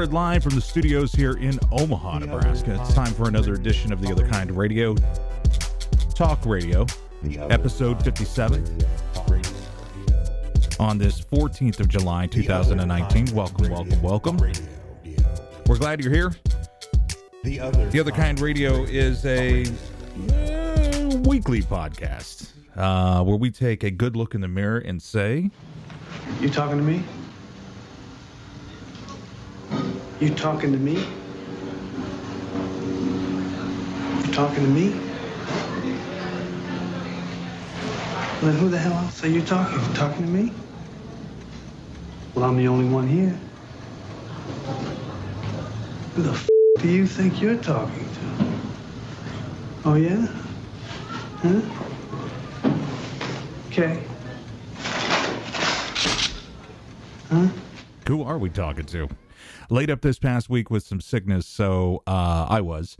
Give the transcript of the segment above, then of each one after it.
Recorded live from the studios here in Omaha, Nebraska. It's time for another edition of The Other Kind Radio. Talk Radio, episode 57 on this 14th of July, 2019. Welcome, welcome, welcome. We're glad you're here. The other. The Other Kind Radio is a uh, weekly podcast uh, where we take a good look in the mirror and say, You talking to me? You talking to me? You talking to me? Then who the hell else are you talking? You talking to me? Well, I'm the only one here. Who the f- do you think you're talking to? Oh yeah? Huh? Okay. Huh? Who are we talking to? Laid up this past week with some sickness, so uh, I was.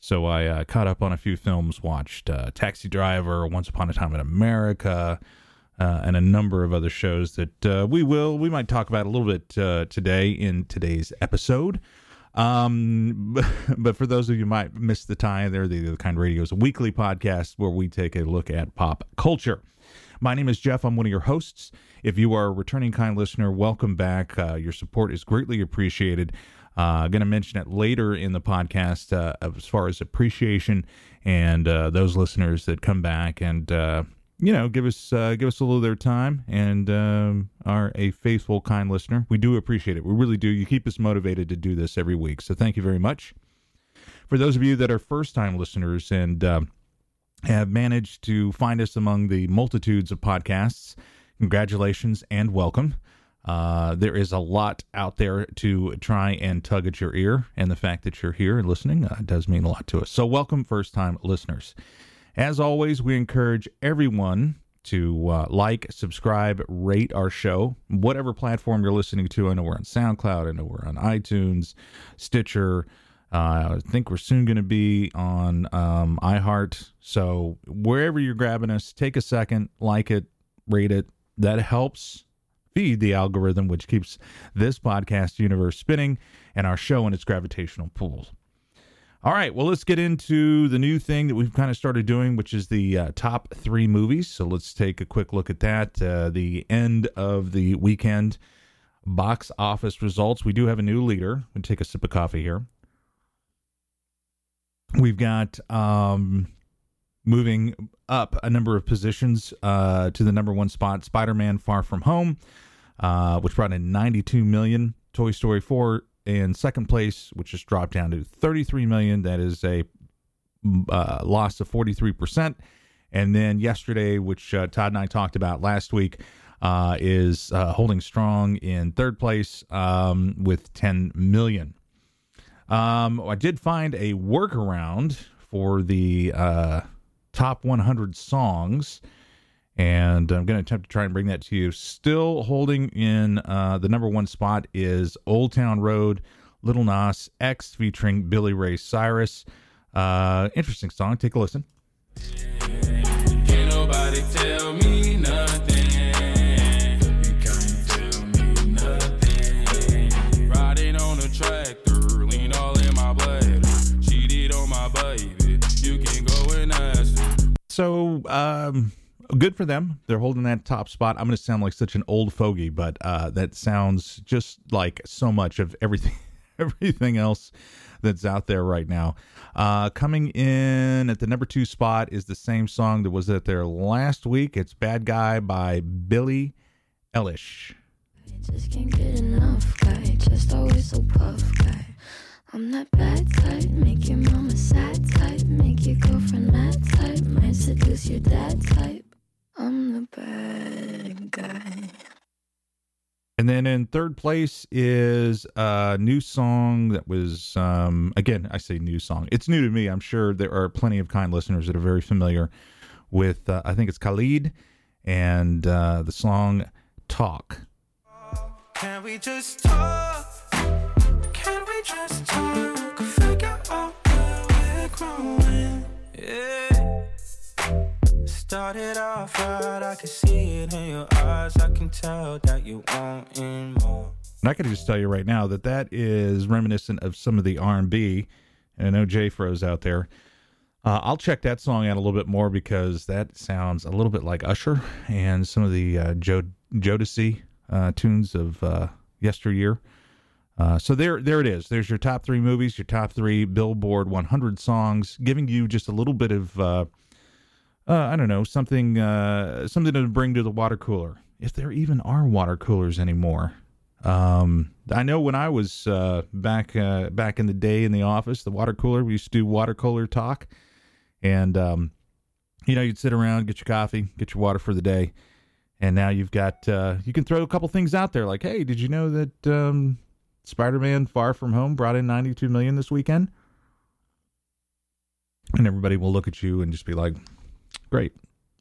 So I uh, caught up on a few films, watched uh, Taxi Driver, Once Upon a Time in America, uh, and a number of other shows that uh, we will, we might talk about a little bit uh, today in today's episode. Um, but, for those of you might miss the time, there, the Other Kind Radio is a weekly podcast where we take a look at pop culture. My name is Jeff. I'm one of your hosts. If you are a returning kind listener, welcome back. Uh, your support is greatly appreciated. Uh, going to mention it later in the podcast uh, as far as appreciation and uh, those listeners that come back and uh, you know give us uh, give us a little of their time and um, are a faithful kind listener. We do appreciate it. We really do. You keep us motivated to do this every week. So thank you very much. For those of you that are first time listeners and um, have managed to find us among the multitudes of podcasts. Congratulations and welcome. Uh, there is a lot out there to try and tug at your ear, and the fact that you're here and listening uh, does mean a lot to us. So, welcome, first time listeners. As always, we encourage everyone to uh, like, subscribe, rate our show, whatever platform you're listening to. I know we're on SoundCloud, I know we're on iTunes, Stitcher. Uh, I think we're soon going to be on um, iHeart. So wherever you're grabbing us, take a second, like it, rate it. That helps feed the algorithm, which keeps this podcast universe spinning and our show in its gravitational pull. All right, well, let's get into the new thing that we've kind of started doing, which is the uh, top three movies. So let's take a quick look at that. Uh, the end of the weekend box office results. We do have a new leader. I'm take a sip of coffee here. We've got um, moving up a number of positions uh, to the number one spot Spider-Man: Far From Home, uh, which brought in 92 million. Toy Story 4 in second place, which just dropped down to 33 million. That is a uh, loss of 43 percent. And then yesterday, which uh, Todd and I talked about last week, uh, is uh, holding strong in third place um, with 10 million. Um, I did find a workaround for the top 100 songs, and I'm going to attempt to try and bring that to you. Still holding in uh, the number one spot is Old Town Road, Lil Nas X featuring Billy Ray Cyrus. Uh, interesting song. Take a listen. Um, good for them. They're holding that top spot. I'm going to sound like such an old fogey, but uh, that sounds just like so much of everything, everything else that's out there right now. Uh, coming in at the number two spot is the same song that was at there last week. It's "Bad Guy" by Billie Eilish. Just can't get enough, guy. Just always so puff, guy. I'm that bad type, make your mama sad type, make your girlfriend mad type, might seduce your dad type. I'm the bad guy. And then in third place is a new song that was, um, again, I say new song. It's new to me. I'm sure there are plenty of kind listeners that are very familiar with, uh, I think it's Khalid and uh, the song Talk. Can we just talk? I. I can tell that you. And I can just tell you right now that that is reminiscent of some of the R&B. And I know Jay Fro's out there. Uh, I'll check that song out a little bit more because that sounds a little bit like Usher and some of the uh, Joe Jodeci uh, tunes of uh, yesteryear. Uh, so there, there it is. There's your top three movies, your top three Billboard 100 songs, giving you just a little bit of, uh, uh, I don't know, something, uh, something to bring to the water cooler, if there even are water coolers anymore. Um, I know when I was uh, back uh, back in the day in the office, the water cooler, we used to do water cooler talk, and um, you know, you'd sit around, get your coffee, get your water for the day, and now you've got you can throw a couple things out there like, hey, did you know that um, Spider-Man: Far From Home brought in 92 million this weekend? And everybody will look at you and just be like, great,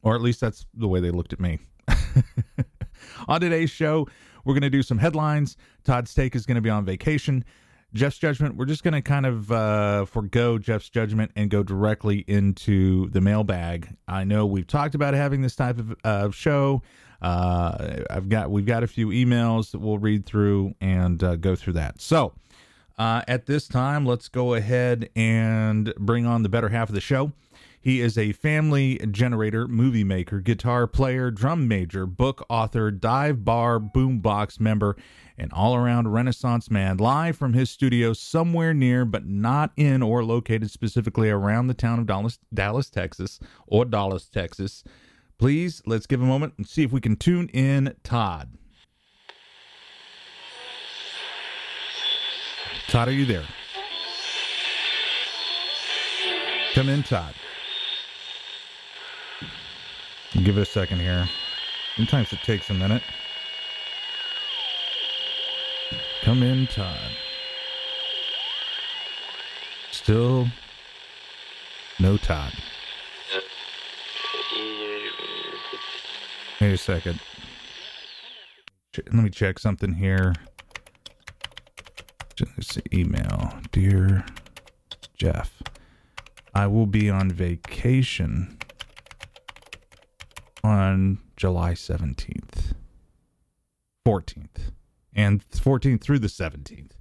or at least that's the way they looked at me. on today's show, we're going to do some headlines. Todd's Take is going to be on vacation. Jeff's judgment, we're just going to kind of uh, forego Jeff's judgment and go directly into the mailbag. I know we've talked about having this type of uh, show. Uh, I've got we've got a few emails that we'll read through and uh, go through that. So uh, at this time, let's go ahead and bring on the better half of the show. He is a family generator, movie maker, guitar player, drum major, book author, dive bar, boombox member, and all around Renaissance man, live from his studio somewhere near, but not in or located specifically around the town of Dallas, Dallas Texas, or Dallas, Texas. Please, let's give a moment and see if we can tune in Todd. Todd, are you there? Come in, Todd. Give it a second here. Sometimes it takes a minute. Come in, Todd. Still no Todd. Wait a second. Let me check something here. Just email. Dear Jeff, I will be on vacation on July 17th, 14th, and 14th through the 17th.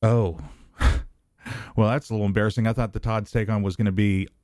Oh, well, that's a little embarrassing. I thought the Todd's take on was going to be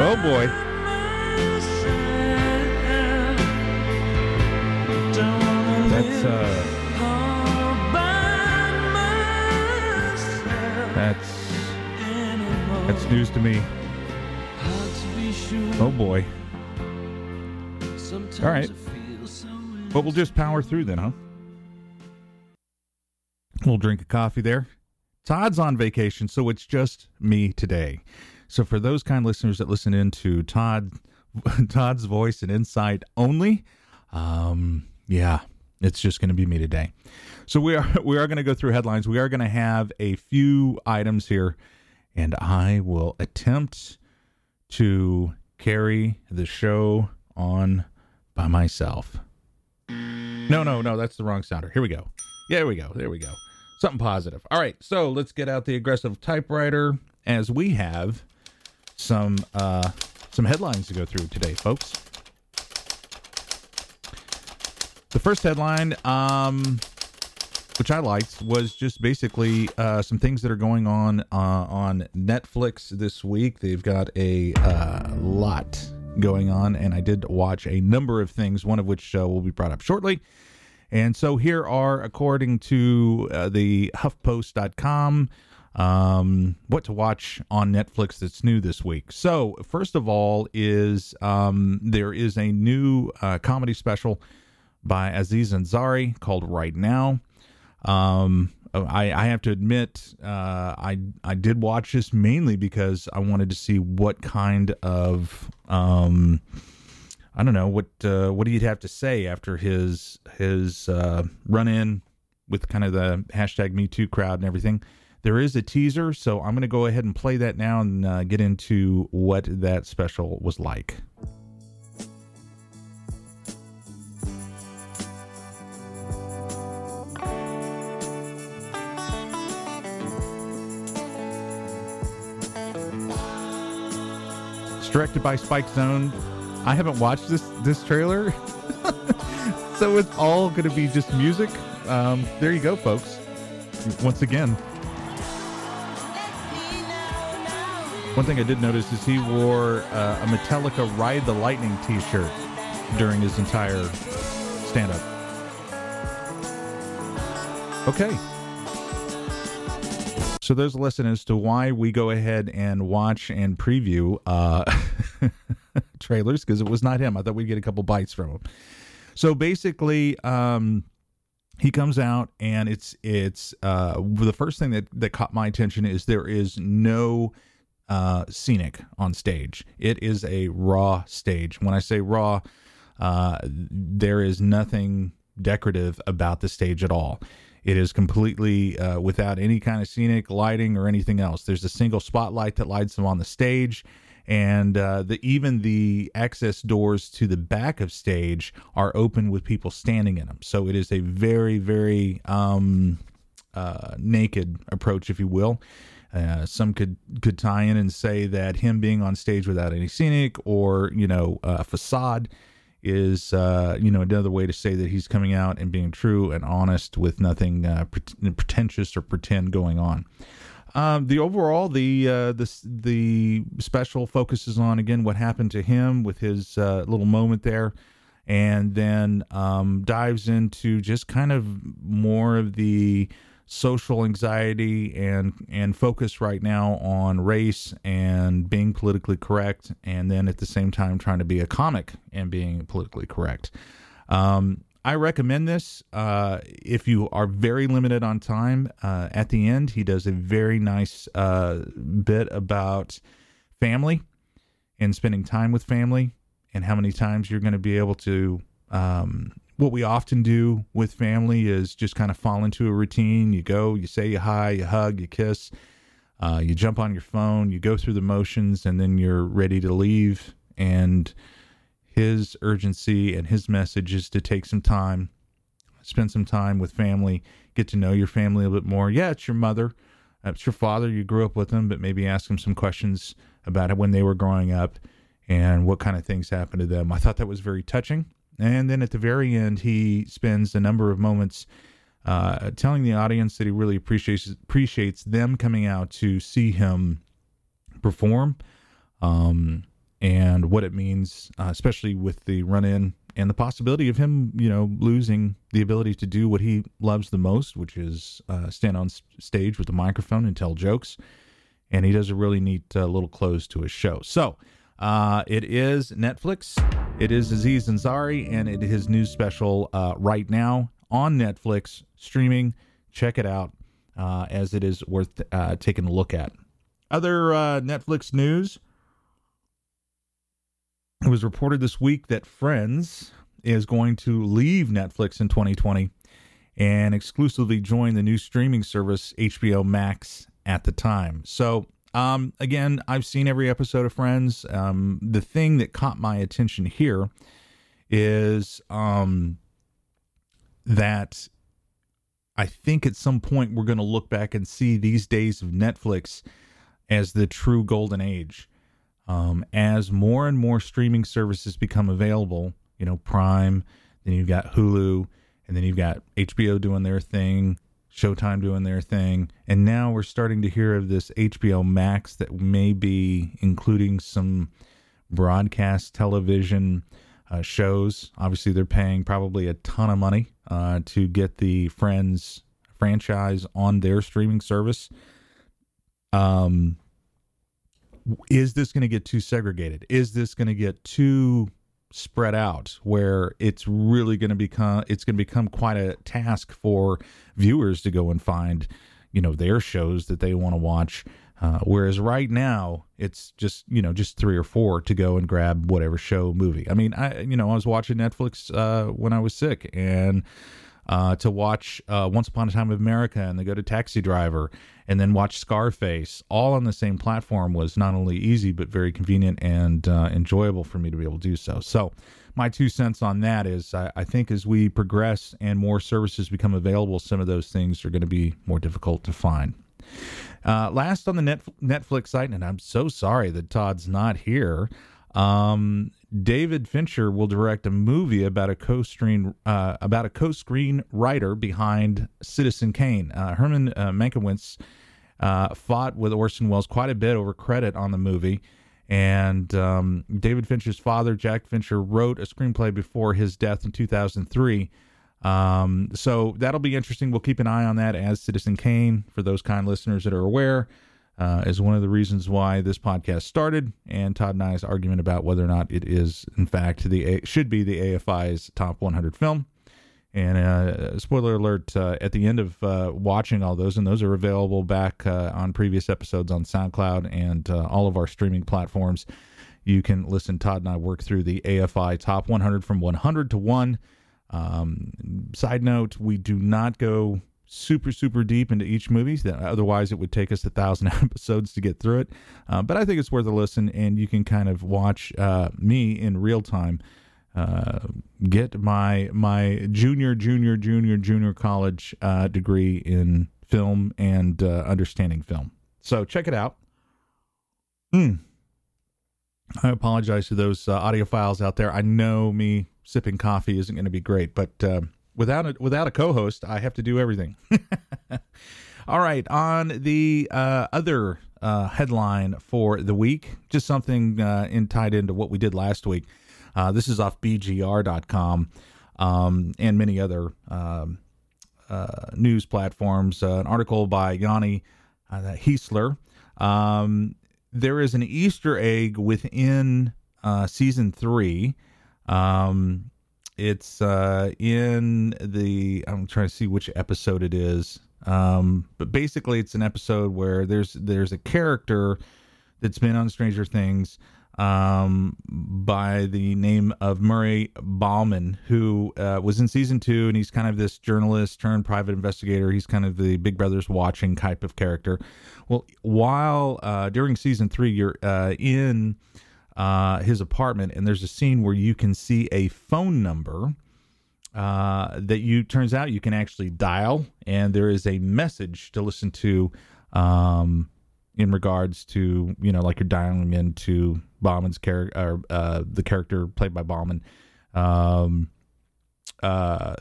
Oh boy. That's uh that's that's news to me. Oh boy. All right. But we'll just power through then, huh? We'll drink a coffee there. Todd's on vacation, so it's just me today. So for those kind listeners that listen in to Todd Todd's voice and insight only, um, yeah, it's just going to be me today. So we are we are going to go through headlines. We are going to have a few items here, and I will attempt to carry the show on by myself. No, no, no, that's the wrong sounder. Here we go. Yeah, there we go. There we go. Something positive. All right, so let's get out the aggressive typewriter as we have some uh some headlines to go through today, folks. The first headline, um, which I liked, was just basically uh, some things that are going on uh, on Netflix this week. They've got a uh, lot going on, and I did watch a number of things, one of which uh, will be brought up shortly. And so here are, according to uh, the HuffPost.com, um, what to watch on Netflix that's new this week. So, first of all, is um, there is a new uh, comedy special by Aziz Ansari called Right Now. Um, I, I have to admit, uh, I I did watch this mainly because I wanted to see what kind of um, I don't know what uh, what he'd have to say after his his uh, run in with kind of the hashtag Me Too crowd and everything. There is a teaser, so I'm going to go ahead and play that now and uh, get into what that special was like. Directed by Spike Jonze. I haven't watched this this trailer, so it's all going to be just music. Um, there you go, folks. Once again, one thing I did notice is he wore uh, a Metallica "Ride the Lightning" T-shirt during his entire stand-up. Okay. So there's a lesson as to why we go ahead and watch and preview uh, trailers because it was not him. I thought we'd get a couple bites from him. So basically, um, he comes out and it's it's uh, the first thing that that caught my attention is there is no uh, scenic on stage. It is a raw stage. When I say raw, uh, there is nothing decorative about the stage at all. It is completely uh, without any kind of scenic lighting or anything else. There's a single spotlight that lights them on the stage, and uh, the even the access doors to the back of stage are open with people standing in them. So it is a very very um, uh, naked approach, if you will. Uh, some could could tie in and say that him being on stage without any scenic or you know uh, facade is uh, you know another way to say that he's coming out and being true and honest with nothing uh, pret- pretentious or pretend going on. Um, the overall the uh, the the special focuses on again what happened to him with his uh, little moment there, and then um, dives into just kind of more of the social anxiety and and focus right now on race and being politically correct and then at the same time trying to be a comic and being politically correct. Um, i recommend this uh, if you are very limited on time uh, at the end he does a very nice uh, bit about family and spending time with family and how many times you're going to be able to um, what we often do with family is just kind of fall into a routine. You go, you say hi, you hug, you kiss, uh, you jump on your phone, you go through the motions, and then you're ready to leave. And his urgency and his message is to take some time, spend some time with family, get to know your family a bit more. Yeah, it's your mother, it's your father. You grew up with them, but maybe ask them some questions about it when they were growing up and what kind of things happened to them. I thought that was very touching. And then at the very end, he spends a number of moments uh, telling the audience that he really appreciates appreciates them coming out to see him perform, um, and what it means, uh, especially with the run in and the possibility of him, you know, losing the ability to do what he loves the most, which is uh, stand on stage with a microphone and tell jokes. And he does a really neat uh, little close to his show. So uh, it is Netflix. It is Aziz Ansari, and it is his new special uh, right now on Netflix streaming. Check it out, uh, as it is worth uh, taking a look at. Other uh, Netflix news. It was reported this week that Friends is going to leave Netflix in 2020 and exclusively join the new streaming service HBO Max at the time. So um, again, I've seen every episode of Friends. Um, the thing that caught my attention here is um, that I think at some point we're going to look back and see these days of Netflix as the true golden age. Um, as more and more streaming services become available, you know, Prime, then you've got Hulu, and then you've got HBO doing their thing, Showtime doing their thing, and now we're starting to hear of this HBO Max that may be including some broadcast television uh, shows. Obviously, they're paying probably a ton of money uh, to get the Friends franchise on their streaming service. um, is this going to get too segregated? Is this going to get too spread out where it's really going to become it's going to become quite a task for viewers to go and find you know their shows that they want to watch. Uh, whereas right now it's just you know just three or four to go and grab whatever show movie. I mean i you know i was watching netflix uh, when i was sick and uh, to watch uh, Once Upon a Time in America and then go to Taxi Driver and then watch Scarface all on the same platform was not only easy but very convenient and uh, enjoyable for me to be able to do so. So, my two cents on that is I, I think as we progress and more services become available, some of those things are going to be more difficult to find. Uh, last on the Netflix site, and I'm so sorry that Todd's not here. Um, David Fincher will direct a movie about a co-screen uh, about a co-screen writer behind Citizen Kane. Uh, Herman uh, Mankiewicz uh, fought with Orson Welles quite a bit over credit on the movie, and um, David Fincher's father, Jack Fincher, wrote a screenplay before his death in 2003. Um, so that'll be interesting. We'll keep an eye on that as Citizen Kane for those kind listeners that are aware uh, is one of the reasons why this podcast started, and Todd and I's argument about whether or not it is, in fact, the should be the AFI's top 100 film. And uh, spoiler alert: uh, at the end of uh, watching all those, and those are available back uh, on previous episodes on SoundCloud and uh, all of our streaming platforms. You can listen. Todd and I work through the AFI top 100 from 100 to one. Um, side note: we do not go super super deep into each movie that otherwise it would take us a thousand episodes to get through it. Uh, but i think it's worth a listen and you can kind of watch uh, me in real time uh, get my my junior junior junior junior college uh, degree in film and uh, understanding film. So check it out. Mm. i apologize to those uh, audiophiles out there. I know me sipping coffee isn't going to be great but without a without a co-host, I have to do everything. All right, on the uh, other uh, headline for the week, just something uh, in tied into what we did last week. Uh, this is off BGR.com um, and many other um, uh, news platforms. Uh, an article by Yoni Heisler. Um, there is an Easter egg within season three. Um, it's uh, in the. I'm trying to see which episode it is. Um, but basically, it's an episode where there's there's a character that's been on Stranger Things um, by the name of Murray Bauman, who uh, was in season two, and he's kind of this journalist turned private investigator. He's kind of the Big Brother's watching type of character. Well, while uh, during season three, you're uh, in uh, his apartment, and there's a scene where you can see a phone number uh, that you turns out you can actually dial, and there is a message to listen to um, in regards to you know like you're dialing into Bauman's character uh, the character played by Bauman. Um, uh,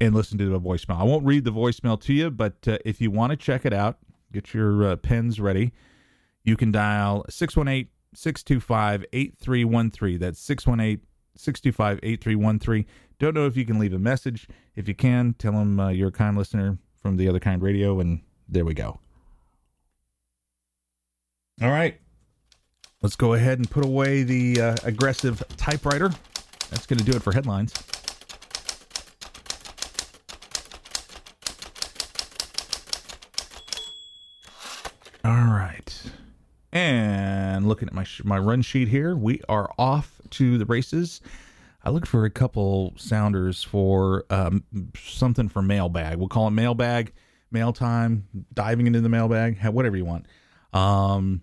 and listen to the voicemail. I won't read the voicemail to you, but uh, if you want to check it out, get your uh, pens ready. You can dial 618 625 8313. That's 618 625 8313. Don't know if you can leave a message. If you can, tell them uh, you're a kind listener from the Other Kind Radio, and there we go. All right. Let's go ahead and put away the uh, aggressive typewriter. That's going to do it for headlines. All right. And looking at my sh- my run sheet here, we are off to the races. I looked for a couple sounders for um, something for mailbag. We'll call it mailbag, mail time, diving into the mailbag, whatever you want. Um,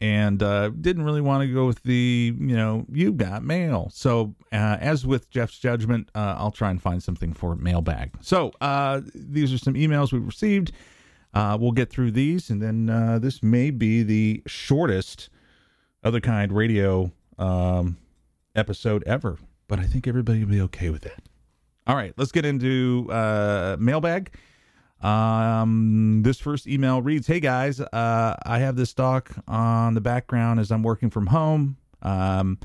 and uh, didn't really want to go with the you know you got mail. So uh, as with Jeff's judgment, uh, I'll try and find something for mailbag. So uh, these are some emails we've received. Uh, we'll get through these, and then uh, this may be the shortest other kind radio um, episode ever. But I think everybody will be okay with that. All right, let's get into uh, mailbag. Um, this first email reads, "Hey guys, uh, I have this doc on the background as I'm working from home. Um,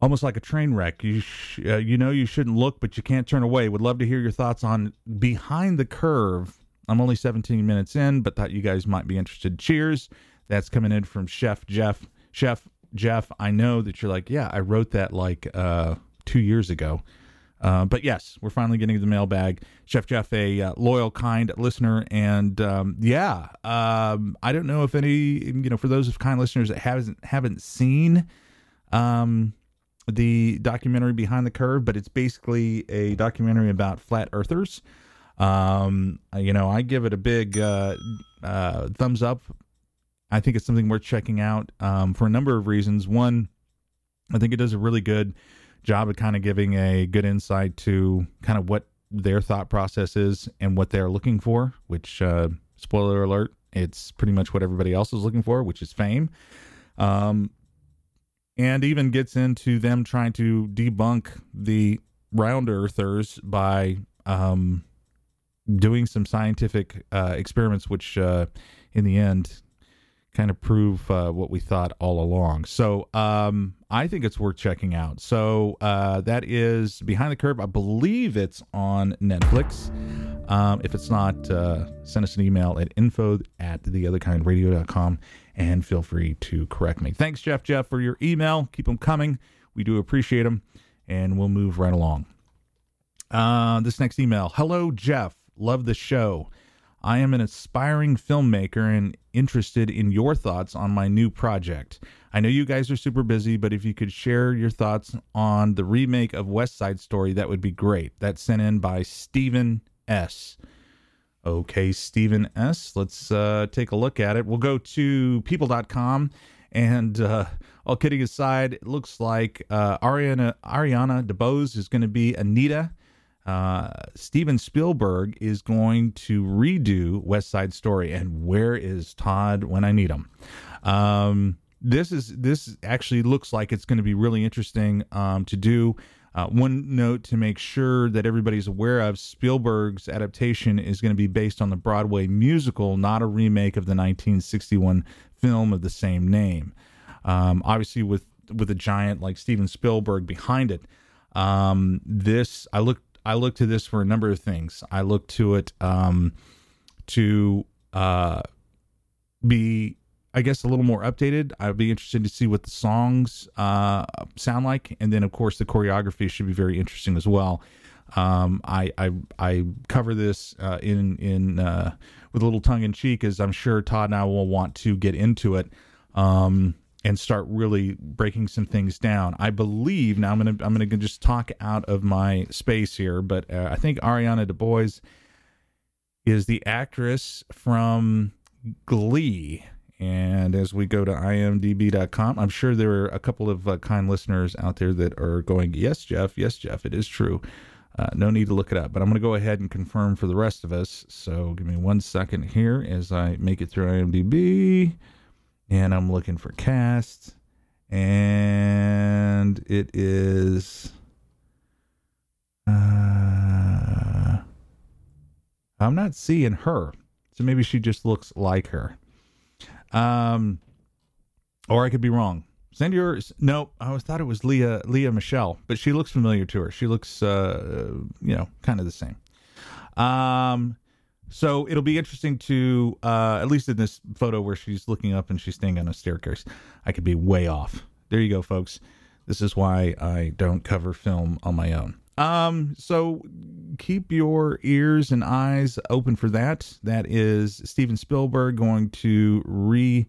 almost like a train wreck. You sh- uh, you know you shouldn't look, but you can't turn away. Would love to hear your thoughts on behind the curve I'm only 17 minutes in, but thought you guys might be interested. Cheers. That's coming in from Chef Jeff. Chef Jeff, I know that you're like, yeah, I wrote that like uh, two years ago. Uh, but yes, we're finally getting the mailbag. Chef Jeff, a uh, loyal, kind listener, and um, yeah, um, I don't know if any, you know, for those of kind listeners that haven't haven't seen um, the documentary Behind the Curve, but it's basically a documentary about flat earthers. Um, you know, I give it a big uh, uh, thumbs up. I think it's something worth checking out um, for a number of reasons. One, I think it does a really good job of kind of giving a good insight to kind of what their thought process is and what they're looking for, which, uh, spoiler alert, it's pretty much what everybody else is looking for, which is fame. Um, and even gets into them trying to debunk the round earthers by um, doing some scientific uh, experiments, which uh, in the end kind of prove uh, what we thought all along. So um, I think it's worth checking out. So uh, that is Behind the Curve. I believe it's on Netflix. Um, if it's not, uh, send us an email at info at theotherkindradio.com and feel free to correct me. Thanks, Jeff Jeff, for your email. Keep them coming. We do appreciate them. And we'll move right along. Uh, this next email Hello, Jeff. Love the show. I am an aspiring filmmaker and interested in your thoughts on my new project. I know you guys are super busy, but if you could share your thoughts on the remake of West Side Story, that would be great. That's sent in by Stephen S. Okay, Stephen S. Let's uh, take a look at it. We'll go to people.com. And uh, all kidding aside, it looks like uh, Ariana, Ariana DeBose is going to be Anita uh, Steven Spielberg is going to redo West Side Story, and where is Todd when I need him? Um, this is this actually looks like it's going to be really interesting um, to do. Uh, one note to make sure that everybody's aware of Spielberg's adaptation is going to be based on the Broadway musical, not a remake of the 1961 film of the same name. Um, obviously, with with a giant like Steven Spielberg behind it, um, this I looked I look to this for a number of things. I look to it um, to uh, be, I guess, a little more updated. I'd be interested to see what the songs uh, sound like, and then of course the choreography should be very interesting as well. Um, I, I I cover this uh, in in uh, with a little tongue in cheek, as I'm sure Todd and I will want to get into it. Um, and start really breaking some things down. I believe now I'm gonna I'm gonna just talk out of my space here, but uh, I think Ariana DeBose is the actress from Glee. And as we go to imdb.com, I'm sure there are a couple of uh, kind listeners out there that are going, Yes, Jeff, yes, Jeff, it is true. Uh, no need to look it up, but I'm going to go ahead and confirm for the rest of us. So give me one second here as I make it through IMDb and I'm looking for cast, and it is. Uh, I'm not seeing her, so maybe she just looks like her. Um, or I could be wrong. Send yours. No, I always thought it was Lea Lea Michele, but she looks familiar to her. She looks, uh, you know, kind of the same. Um, so it'll be interesting to, uh, at least in this photo where she's looking up and she's staying on a staircase. I could be way off. There you go, folks. This is why I don't cover film on my own. Um, so keep your ears and eyes open for that. That is Steven Spielberg going to re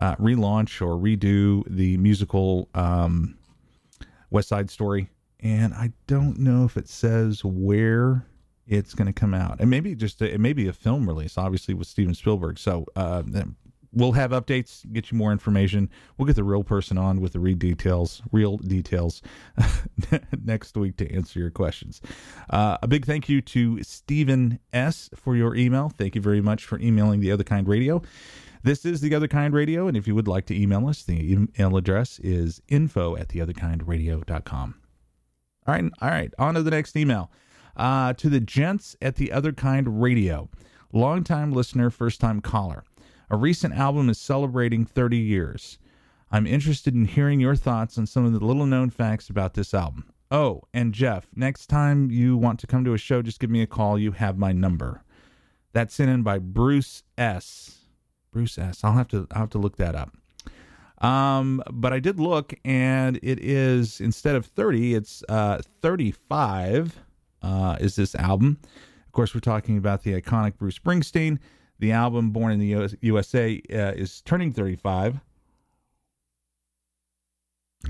uh, relaunch or redo the musical um, West Side Story, and I don't know if it says where it's going to come out, and maybe just a, it may be a film release, obviously with Steven Spielberg. So uh, we'll have updates, get you more information. We'll get the real person on with the real details, real details next week to answer your questions. Uh, a big thank you to Stephen S for your email. Thank you very much for emailing the Other Kind Radio. This is the Other Kind Radio, and if you would like to email us, the email address is info at theotherkindradio.com. All right, all right, on to the next email. Uh, to the gents at the Other Kind Radio, longtime listener, first time caller. A recent album is celebrating 30 years. I'm interested in hearing your thoughts on some of the little known facts about this album. Oh, and Jeff, next time you want to come to a show, just give me a call. You have my number. That's sent in by Bruce S. Bruce S. I'll have to I'll have to look that up. Um, but I did look, and it is instead of 30, it's uh, 35. Uh, is this album? Of course, we're talking about the iconic Bruce Springsteen. The album, born in the US, USA, uh, is turning 35.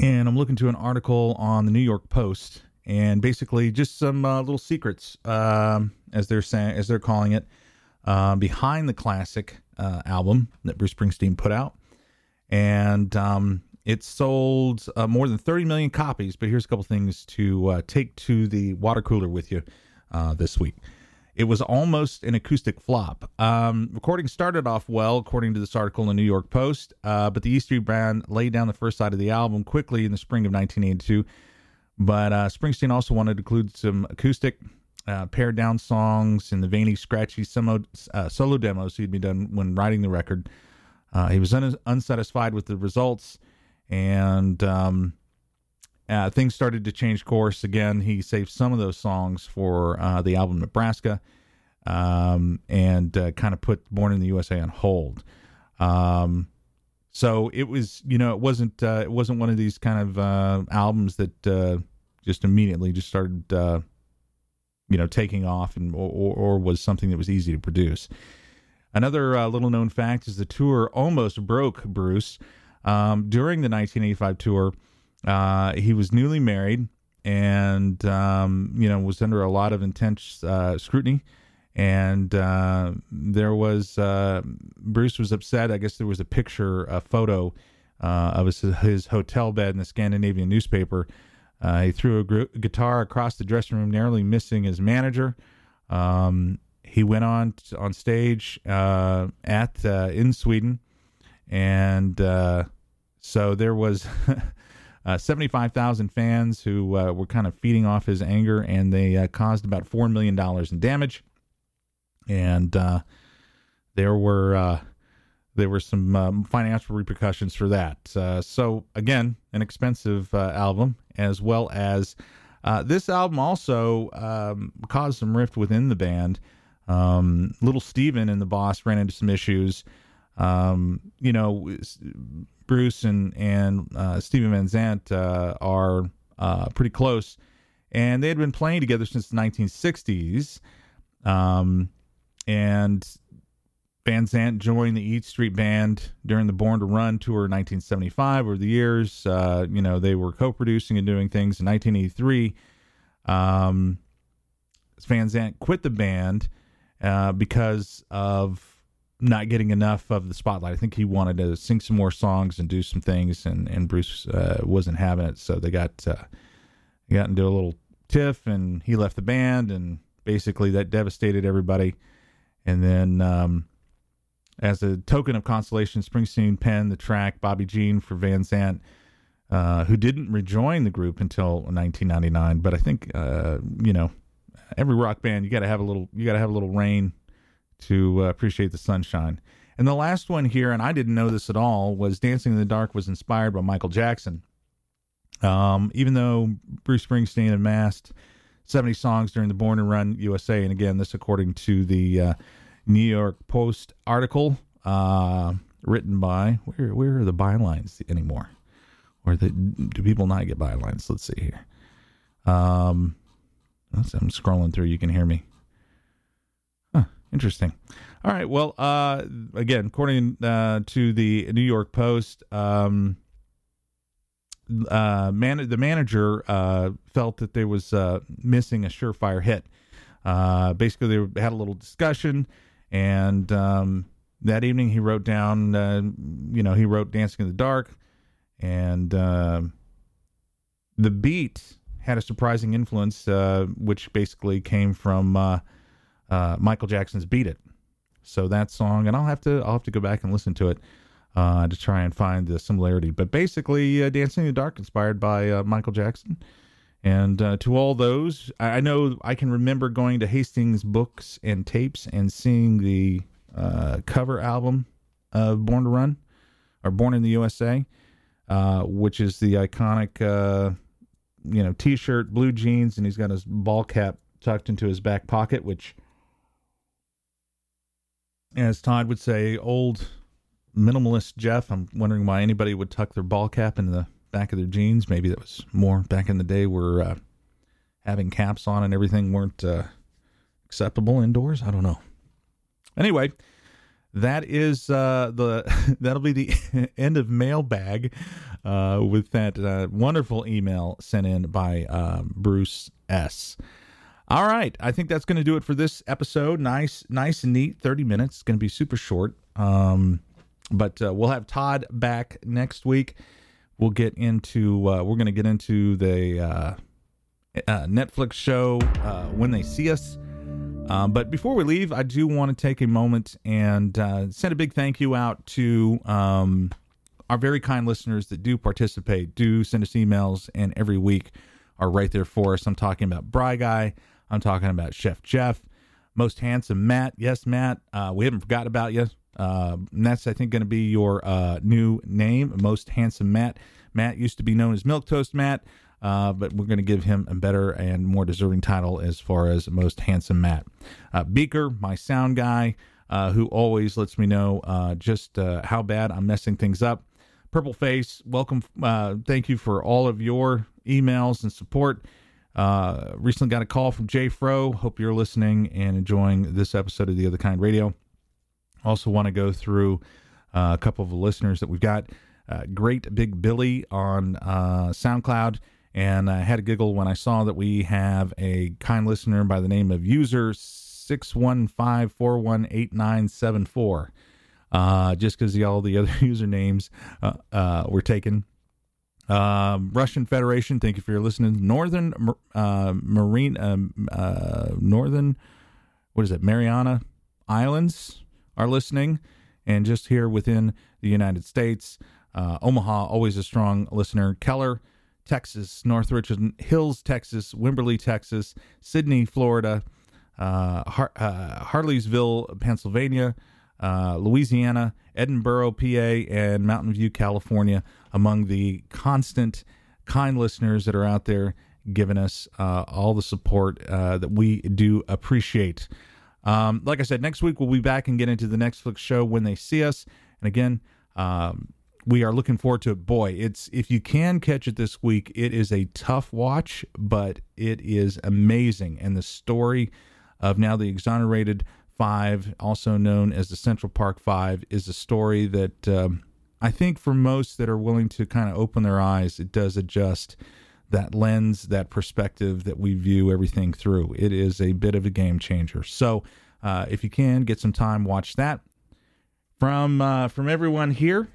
And I'm looking to an article on the New York Post, and basically just some uh, little secrets, um, as they're saying, as they're calling it, uh, behind the classic uh, album that Bruce Springsteen put out and um, it sold uh, more than 30 million copies. But here's a couple things to uh, take to the water cooler with you uh, this week. It was almost an acoustic flop. Um, recording started off well, according to this article in the New York Post, uh, but the E Street Band laid down the first side of the album quickly in the spring of 1982. But uh, Springsteen also wanted to include some acoustic, uh, pared down songs and the veiny, scratchy solo, solo demos he'd been done when writing the record. Uh, he was un- unsatisfied with the results, and um, uh, things started to change course again. He saved some of those songs for uh, the album Nebraska, um, and uh, kind of put Born in the USA on hold. Um, so it was, you know, it wasn't uh, it wasn't one of these kind of uh, albums that just immediately just started, you know, taking off and or, or was something that was easy to produce. Another uh, little known fact is the tour almost broke Bruce. Um, during the 1985 tour, uh, he was newly married and, um, you know, was under a lot of intense uh, scrutiny. And uh, there was, uh, Bruce was upset. I guess there was a picture, a photo uh, of his, his, hotel bed in the Scandinavian newspaper. he threw a gr- guitar across the dressing room, narrowly missing his manager. Um, he went on on stage uh, at uh, in Sweden, and uh, so there was uh, seventy five thousand fans who uh, were kind of feeding off his anger, and they uh, caused about four million dollars in damage, and there were there were some um, financial repercussions for that. so again, an expensive album, as well as this album also um, caused some rift within the band. Um, little Steven and the boss ran into some issues. Um, you know, Bruce and and uh, Steven Van Zandt uh, are uh, pretty close, and they had been playing together since the 1960s. Um, and Van Zandt joined the Eat Street Band during the Born to Run tour in 1975. Over the years, uh, you know, they were co-producing and doing things. In 1983, um, Van Zandt quit the band uh, because of not getting enough of the spotlight. I think he wanted to sing some more songs and do some things, and and Bruce uh, wasn't having it, so they got uh, got into a little tiff, and he left the band, and basically that devastated everybody. And then, um, as a token of consolation, Springsteen penned the track "Bobby Jean" for Van Zandt. Uh, who didn't rejoin the group until 1999? But I think, uh, you know, every rock band you got to have a little you got to have a little rain to uh, appreciate the sunshine. And the last one here, and I didn't know this at all, was "Dancing in the Dark" was inspired by Michael Jackson. Um, even though Bruce Springsteen amassed 70 songs during the Born and Run USA, and again, this according to the uh, New York Post article uh, written by where where are the bylines anymore? Or the, do people not get bylines? Let's see here. Um, I'm scrolling through. You can hear me. Interesting. All right. Well, uh, again, according uh, to the New York Post, um, uh, man, the manager uh, felt that there was uh, missing a surefire hit. Uh, basically, they had a little discussion, and um, that evening he wrote down, uh, you know, he wrote "Dancing in the Dark," and uh, the beat had a surprising influence, uh, which basically came from uh, uh, Michael Jackson's "Beat It." So that song, and I'll have to I'll have to go back and listen to it uh, to try and find the similarity. But basically, uh, "Dancing in the Dark" inspired by uh, Michael Jackson. And to all those, I know I can remember going to Hastings Books and Tapes and seeing the cover album of "Born to Run" or "Born in the USA," which is the iconic you know, t-shirt, blue jeans, and he's got his ball cap tucked into his back pocket, which as Todd would say, old minimalist Jeff. I'm wondering why anybody would tuck their ball cap in the back of their jeans. Maybe that was more back in the day where uh, having caps on and everything weren't uh, acceptable indoors. I don't know. Anyway, that is uh, the that'll be the end of mailbag uh, with that uh, wonderful email sent in by uh, Bruce S. All right, I think that's going to do it for this episode. Nice, nice and neat. Thirty minutes. It's going to be super short. Um, but uh, we'll have Todd back next week. We'll get into uh, we're going to get into the uh, uh, Netflix show uh, when they see us. Um, but before we leave, I do want to take a moment and uh, send a big thank you out to um, our very kind listeners that do participate, do send us emails, and every week are right there for us. I'm talking about Bry Guy. I'm talking about Chef Jeff, most handsome Matt. Yes, Matt, uh, we haven't forgot about you. Uh, that's, I think, going to be your uh, new name, most handsome Matt. Matt used to be known as Milk Toast Matt, uh, but we're going to give him a better and more deserving title as far as most handsome Matt. Uh, Beaker, my sound guy, uh, who always lets me know just how bad I'm messing things up. Purple Face, welcome. thank you for all of your emails and support. Uh, recently got a call from Jay Fro. Hope you're listening and enjoying this episode of The Other Kind Radio. Also, want to go through uh, a couple of listeners that we've got. Uh, Great Big Billy on uh, SoundCloud. And I had a giggle when I saw that we have a kind listener by the name of user 615418974. Uh, just because all the other usernames uh, uh, were taken. Um, Russian Federation, thank you for your listening. Northern uh, Marine, um, uh, Northern, what is it, Mariana Islands are listening, and just here within the United States, uh, Omaha, always a strong listener. Keller, Texas, North Richland Hills, Texas, Wimberley, Texas, Sydney, Florida, uh, Har- uh, Harleysville, Pennsylvania, uh, Louisiana, Edinboro, PA, and Mountain View, California, among the constant kind listeners that are out there giving us uh, all the support uh, that we do appreciate. Um, like I said, next week we'll be back and get into the Netflix show when they see us. And again, um, we are looking forward to it. Boy, it's if you can catch it this week, it is a tough watch, but it is amazing. And the story of now the exonerated five, also known as the Central Park Five, is a story that um, I think for most that are willing to kind of open their eyes, it does adjust that lens, that perspective that we view everything through. It is a bit of a game changer. So, uh, if you can get some time, watch that. From uh, from everyone here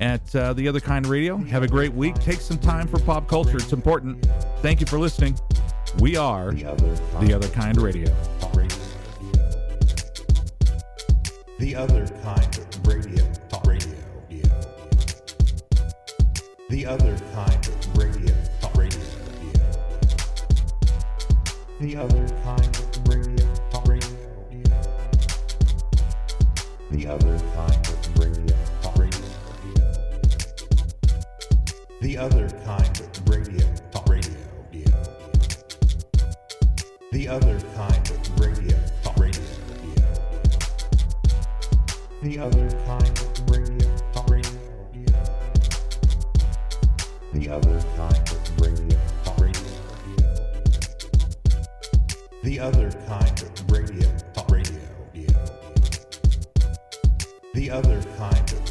at uh, the Other Kind Radio, have a great week. Take some time for pop culture; it's important. Thank you for listening. We are The other the Other Kind Radio. Radio. The other kind of radio. Talk radio. Yeah, the other kind of radio. Talk radio. Yeah. The other kind of radio. Talk radio. Yeah, the other kind of radio. Talk radio. Yeah. The other kind of radio. Talk radio. Yeah. The other kind of radio. Talk radio. The other kind of radio. Radio. The other kind of radio. Radio. The other kind of radio. Radio. The other kind of